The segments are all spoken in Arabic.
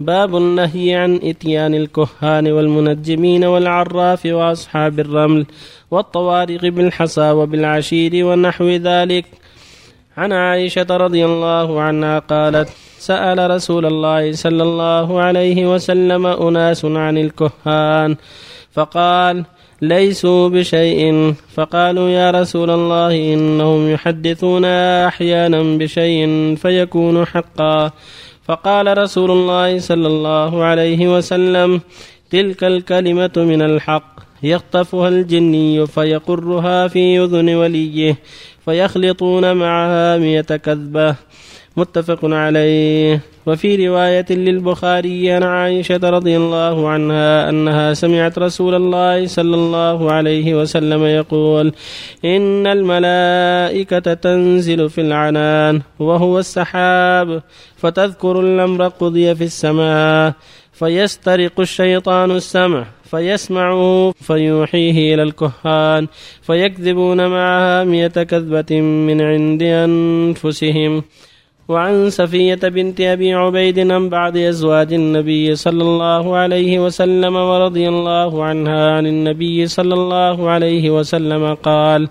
باب النهي عن إتيان الكهان والمنجمين والعراف وأصحاب الرمل والطوارق بالحصى وبالعشير ونحو ذلك. عن عائشة رضي الله عنها قالت سأل رسول الله صلى الله عليه وسلم أناس عن الكهان فقال ليسوا بشيء. فقالوا يا رسول الله إنهم يحدثون أحيانا بشيء فيكون حقا. فقال رسول الله صلى الله عليه وسلم تلك الكلمة من الحق يخطفها الجني فيقرها في أذن وليه فيخلطون معها مئة كذبة. متفق عليه. وفي رواية للبخاري عن عائشة رضي الله عنها أنها سمعت رسول الله صلى الله عليه وسلم يقول إن الملائكة تنزل في العنان وهو السحاب فتذكر الأمر قضي في السماء فيسترق الشيطان السمع فيسمعه فيوحيه إلى الكهان فيكذبون معها مئة كذبة من عند أنفسهم. وعن سفية بنت أبي عبيد عن بعض أزواج النبي صلى الله عليه وسلم ورضي الله عنها عن النبي صلى الله عليه وسلم قال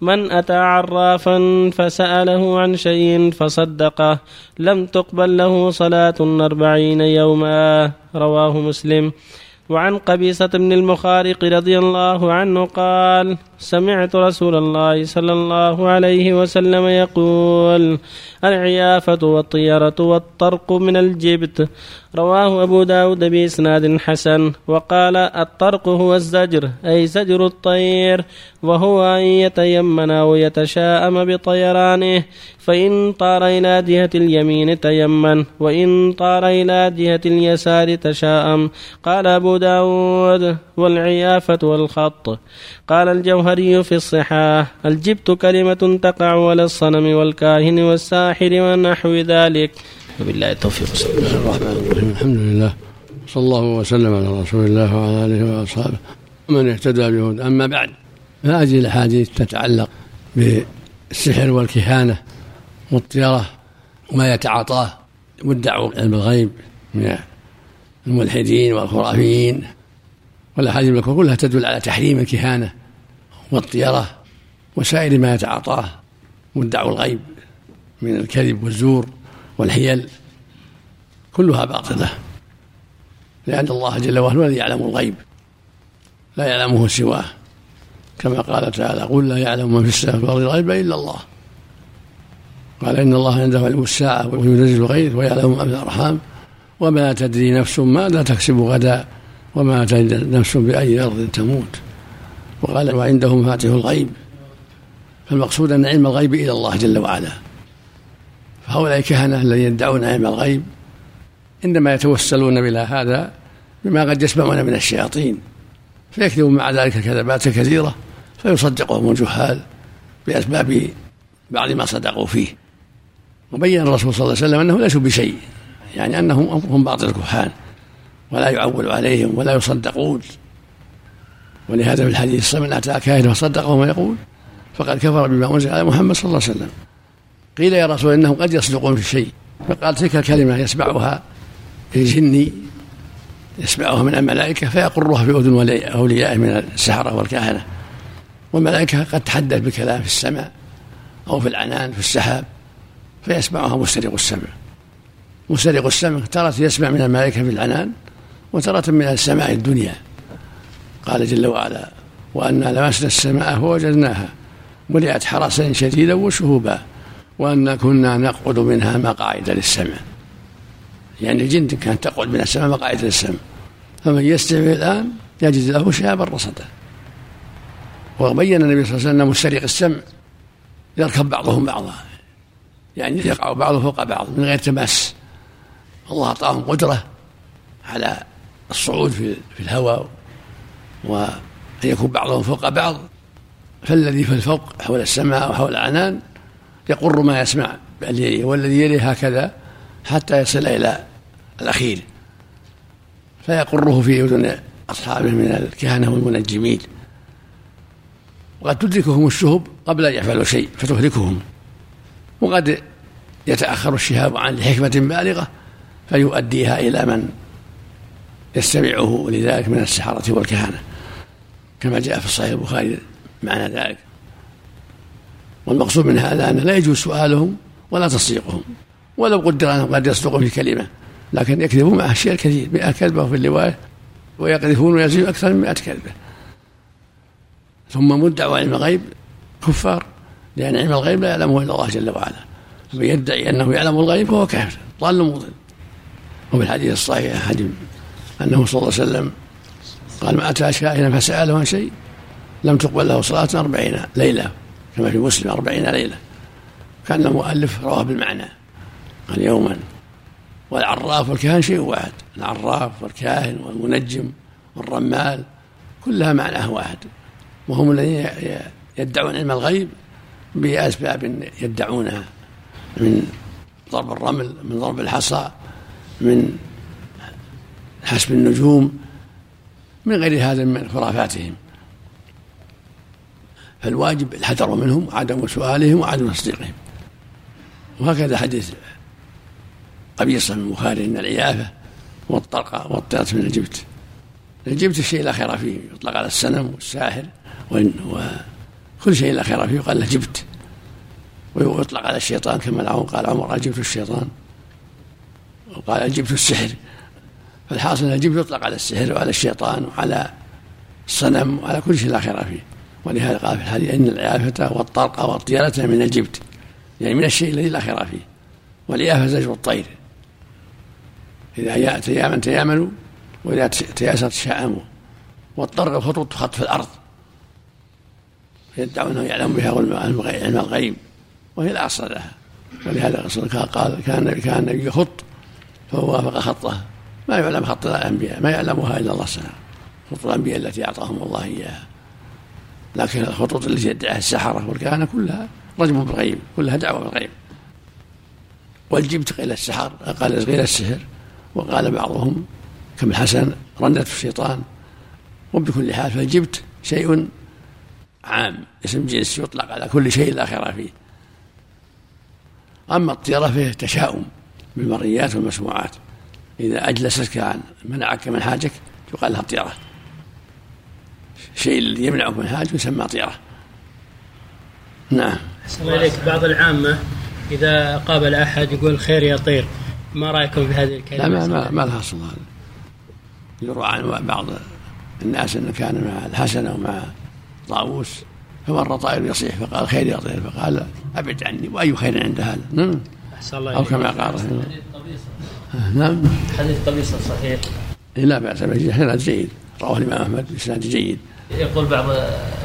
من أتى عرافا فسأله عن شيء فصدقه. لم تقبل له صلاة أربعين يوما. رواه مسلم. وعن قبيصة بن المخارق رضي الله عنه قال سمعت رسول الله صلى الله عليه وسلم يقول العيافة والطيرة والطرق من الجبت. رواه أبو داود بإسناد حسن. وقال الطرق هو الزجر أي زجر الطير. وهو أن يتيمن أو يتشاءم بطيرانه. فإن طار إلى جهة اليمين تيمن وإن طار إلى جهة اليسار تشاءم. قال أبو داود والعيافة والخط. قال الجوهري في الصحاح الجبت كلمة تقع على الصنم والكاهن والساحر ونحو ذلك. وبالله التوفيق بسم الله الرحمن الرحيم. الحمد لله. صلى الله وسلم على رسول الله وعلى آله وأصحابه. ومن اهتدى بهدى. أما بعد فهذه الأحاديث تتعلق بالسحر والكهانة والطيرة وما يتعاطاه مدعوا علم الغيب من الملحدين والخرافيين. والأحاديث كلها تدل على تحريم الكهانة والطيرة وسائر ما يتعاطاه مدعوا الغيب من الكذب والزور. والحيل كلها باطلة لأن الله جل وعلا هو الذي يعلم الغيب لا يعلمه سواه كما قال تعالى قل لا يعلم من في السماء والأرض الغيب إلا الله قال إن الله عنده علم الساعة وينزل الغيث ويعلم ما في الأرحام وما تدري نفس ماذا تكسب غدا وما تدري نفس بأي أرض تموت وقال وعنده مفاتيح الغيب فالمقصود أن علم الغيب إلى الله جل وعلا. فهؤلاء الكهنة الذين يدعون علم الغيب إنما يتوسلون إلى هذا بما قد يسمعون من الشياطين فيكذبون مع ذلك كذبات كثيره فيصدقهم الجهال بأسباب بعض ما صدقوا فيه. وبين الرسول صلى الله عليه وسلم أنهم ليسوا بشيء يعني أنهم هم بعض الكهان ولا يعول عليهم ولا يصدقون. ولهذا في الحديث من اتى كاهن فصدقه ما يقول فقد كفر بما أنزل على محمد صلى الله عليه وسلم. قيل يا رسول إنهم قد يصدقون في شيء. فقال تلك الكلمة يسمعها الجني يسمعها من الملائكة فيقرها في أذن اوليائه من السحرة والكهنة. والملائكة قد تحدث بكلام في السماء أو في العنان في السحاب فيسمعها مسترق السمع. مسترق السمع ترى يسمع من الملائكة في العنان وترى من السماء الدنيا. قال جل وعلا وأنا لمسنا السماء فوجدناها ملئت حرسا شديدا وشهوبا. وأنا كنا نقعد منها مقاعد للسمع. يعني الجن كانت تقعد من السماء مقاعد للسمع. فمن يستمع الآن يجد له شهابا رصدا. وبين النبي صلى الله عليه وسلم مسترق السمع. يركب بعضهم بعضا. يعني يقع بعضه فوق بعض من غير تماس. الله أعطاهم قدرة على الصعود في الهواء وأن يكون بعضهم فوق بعض. فالذي في الفوق حول السماء وحول العنان يقر ما يسمع والذي يليه هكذا حتى يصل إلى الأخير. فيقره في أذن أصحابه من الكهنة والمنجمين. وقد تدركهم الشهب قبل أن يفعلوا شيء فتهلكهم. وقد يتأخر الشهاب عن لحكمة بالغة فيؤديها إلى من يستمعه لذلك من السحرة والكهنة. كما جاء في صحيح البخاري معنى ذلك. والمقصود من هذا أنه لا يجوز سؤالهم ولا تصديقهم ولو قدر أنهم قد يصدقوا في كلمة لكن يكذبون مع أشياء كثير مئة كذبة في الرواية ويقذفون ويزيد أكثر من مئة كذبة ثم مدعوا علم الغيب كفار لأن علم الغيب لا يعلمه إلا الله جل وعلا فمن يدعي أنه يعلم الغيب فهو كافر ضال مضل وفي الحديث الصحيح حديث أنه صلى الله عليه وسلم قال ما أتى شاهدا فسأله عن شيء لم تقبل له صلاة أربعين ليلة. كما في مسلم أربعين ليلة. كان المؤلف رواه بالمعنى. قال يوما والعراف والكاهن شيء واحد. العراف والكاهن والمنجم والرمال كلها معناه واحد. وهم الذين يدعون علم الغيب بأسباب يدعونها. من ضرب الرمل من ضرب الحصى من حسب النجوم من غير هذا من خرافاتهم. فالواجب الحذر منهم وعدم سؤالهم وعدم تصديقهم. وهكذا حديث قبيصة من البخاري إن العيافة والطرقة والطيرة من الجبت. الجبت الشيء لا خير فيه يطلق على السنم والساحر وكل شيء لا خير فيه يقال له جبت. ويطلق على الشيطان كما قال عمر أجبت الشيطان. وقال أجبت السحر. فالحاصل أن الجبت يطلق على السحر وعلى الشيطان وعلى الصنم وعلى كل شيء لا خير فيه. ولهذا قال في الحديث إن العيافة والطرق والطيرة من الجبت يعني من الشيء الذي لا خير فيه والعيافة زجر الطير. إذا تيامن تيامنوا وإذا تياسرت شاءموا والطرق خطوط خط في الأرض. يدعون أنه يعلم بها علم الغيب وهي لا أصل لها. ولهذا الرسول قال كان النبي كان النبي يخط فهو وافق خطه. ما يعلم خط الأنبياء ما يعلمها إلا الله سبحانه. خطوط الأنبياء التي أعطاهم الله إياها. لكن الخطوط التي يدعيها السحرة والكهنة كلها رجم بالغيب كلها دعوة بالغيب. والجبت قيل السحر قال قيل السحر وقال بعضهم كم الحسن رنت الشيطان. وبكل حال فالجبت شيء عام اسم جنس يطلق على كل شيء لا خير فيه. أما الطيرة فيه تشاؤم بالمريات والمسموعات. إذا أجلستك عن منعك من حاجك يقال لها طيرة الشيء الذي يمنعك من حاجة يسمى طيرة. نعم. الله إليك. بعض العامة إذا قابل أحد يقول خير يا طير ما رأيكم في هذه الكلمة؟ لا ما, ما, ما لها أصل هذا. يروى عن بعض الناس أنه كان مع الحسن أو مع طاووس فمر طائر يصيح فقال خير يا طير فقال أبعد عني وأي خير عند هذا نعم. أو كما قال نعم. حديث قبيصة صحيح. لا بأس به. حديث جيد. رواه الإمام أحمد بإسناد جيد. يقول بعض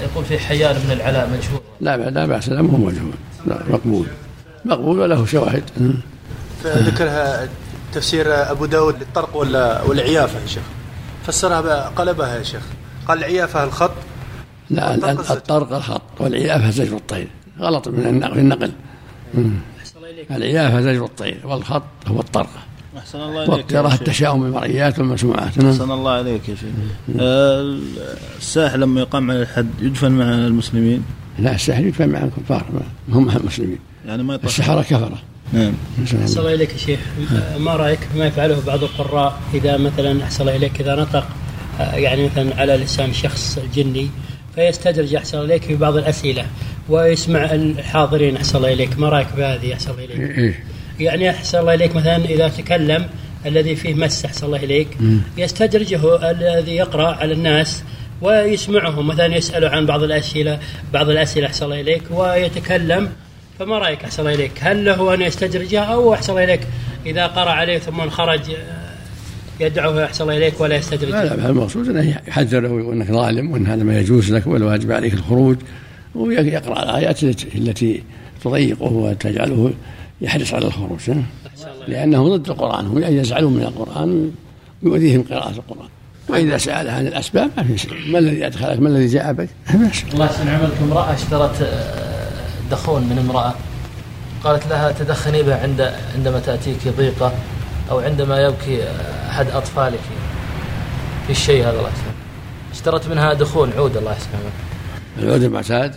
يقول في حيان من العلاء مجهول. لا لا بأس لا مو مجهول. لا مقبول. مقبول وله شواهد. ذكرها تفسير أبو داود للطرق ولا والعيافة يا شيخ؟ فسرها قلبها يا شيخ. قال العيافة الخط. لا الطرق الخط والعيافة زجر الطير. غلط من النقل. العيافة زجر الطير والخط هو الطرقة أحسن الله إليك والقراءة التشاؤم بالمرئيات والمسموعات. نعم. أحسن الله عليك يا شيخ. آه، الساحر لما يقام على الحد يدفن مع المسلمين؟ لا الساحر يدفن مع الكفار هم مع المسلمين. يعني ما السحرة كفرة. نعم. أحسن الله إليك يا شيخ. ما رأيك ما يفعله بعض القراء إذا مثلا أحسن الله إليك إذا نطق آه، يعني مثلا على لسان شخص جني فيستدرج أحسن الله إليك في بعض الأسئلة ويسمع الحاضرين أحسن الله إليك. ما رأيك بهذه أحسن الله إليك؟ إيه. يعني أحسن الله إليك مثلا إذا تكلم الذي فيه مس أحسن الله إليك يستدرجه الذي يقرأ على الناس ويسمعهم مثلا يسأله عن بعض الأسئلة بعض الأسئلة أحسن الله إليك ويتكلم فما رأيك أحسن الله إليك؟ هل له أن يستدرجه أو أحسن الله إليك؟ إذا قرأ عليه ثم خرج يدعوه أحسن الله إليك ولا يستدرجه؟ لا لا المقصود أنه يحذره ويقول أنك ظالم وأن هذا ما يجوز لك والواجب عليك الخروج ويقرأ الآيات التي تضيقه وتجعله يحرص على الخروج لأنه ضد القرآن هم يزعلون من القرآن ويؤذيهم قراءة القرآن. وإذا سأل عن الأسباب ما في شيء ما الذي أدخلك ما الذي جاء بك؟ الله يحسن عملك امرأة اشترت آه، دخون من امرأة. قالت لها تدخني به عند عندما تأتيك ضيقة أو عندما يبكي أحد أطفالك. في الشيء هذا الله يسلمك. اشترت منها دخون عود الله يسلمك. العود المعتاد؟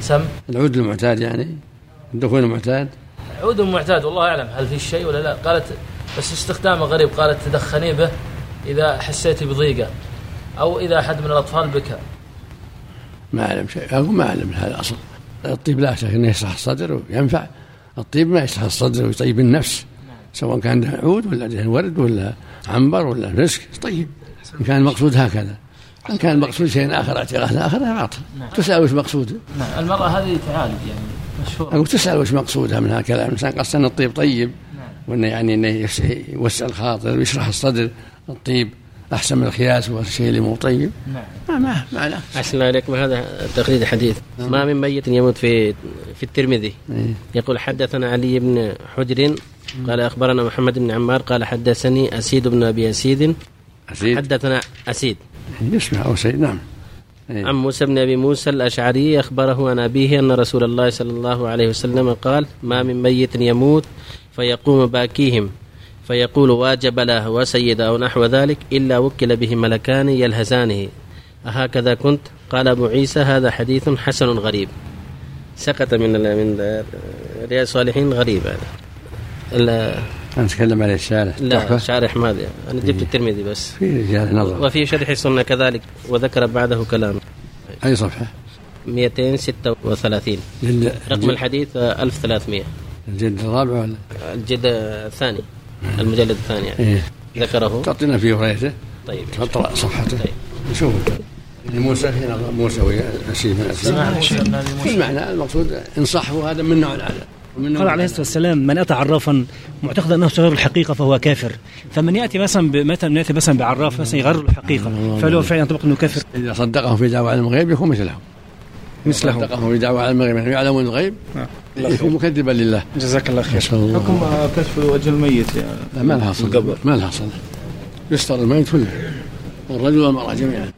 سم؟ العود المعتاد يعني؟ الدخون المعتاد؟ عود معتاد والله أعلم هل في شيء ولا لا. قالت بس استخدامه غريب قالت تدخني به إذا حسيت بضيقة أو إذا أحد من الأطفال بكى. ما أعلم شيء. أقول ما أعلم هذا أصل الطيب لا شك أنه يشرح الصدر وينفع. الطيب ما يشرح الصدر ويطيب النفس سواء كان عود ولا ورد ولا عنبر ولا مسك طيب إن كان المقصود هكذا. إن كان المقصود شيء آخر اعتقاد هذا باطل. نعم. تسأل وش مقصوده. نعم المرأة هذه تعالج يعني. مشهورة أقول تسأل وش مقصودها من هذا الكلام الإنسان قصد أن الطيب طيب نعم. وأنه يعني أنه يس- يوسع الخاطر ويشرح الصدر الطيب أحسن من الخياس والشيء اللي مو طيب. نعم. ما ما ما لا. أحسن الله إليكم. هذا تقليد حديث. ما من ميت يموت في في الترمذي. إيه. يقول حدثنا علي بن حجر قال أخبرنا محمد بن عمار قال حدثني أسيد بن أبي أسيد. أسيد. حدثنا أسيد. يسمع أو سيد نعم. إيه. عن موسى بن أبي موسى الأشعري أخبره عن أبيه أن رسول الله صلى الله عليه وسلم قال: ما من ميت يموت فيقوم باكيهم فيقول واجب له وسيد أو نحو ذلك إلا وكل به ملكان يلهزانه أهكذا كنت؟ قال أبو عيسى هذا حديث حسن غريب. سقط من من رياض الصالحين غريب هذا. ال- أنا أتكلم عليه الشارع لا. شارح ماذا أنا جبت الترمذي بس. في رجال نظر. وفي شرح السنة كذلك وذكر بعده كلام. أي صفحة؟ 236 جلد رقم الحديث آه، 1300 الجلد الرابع ولا؟ الجد الثاني. المجلد الثاني يعني. إيه. ذكره. تعطينا فيه روايته طيب. تقرأ صفحته. طيب. نشوف موسى هنا موسى وأسيد من. في معنى المقصود إن صحوا هذا من نوع العذاب نوع قال عليه الصلاة والسلام من اتى عرافا معتقدا أنه سيغير الحقيقة فهو كافر. فمن يأتي مثلا مثلا يأتي مثلا بعراف مثلا يغير الحقيقة. فهل هو فعلا ينطبق أنه كافر. إذا صدقه في دعوى علم الغيب يكون مثلهم. مثله صدقه في دعوى علم الغيب يعني يعلمون الغيب نعم. يكون مكذبا لله. جزاك الله خير. حكم كشف وجه الميت يعني؟ لا ما لها صلة. ما لها صلة يستر الميت كله الرجل والمرأة جميعا.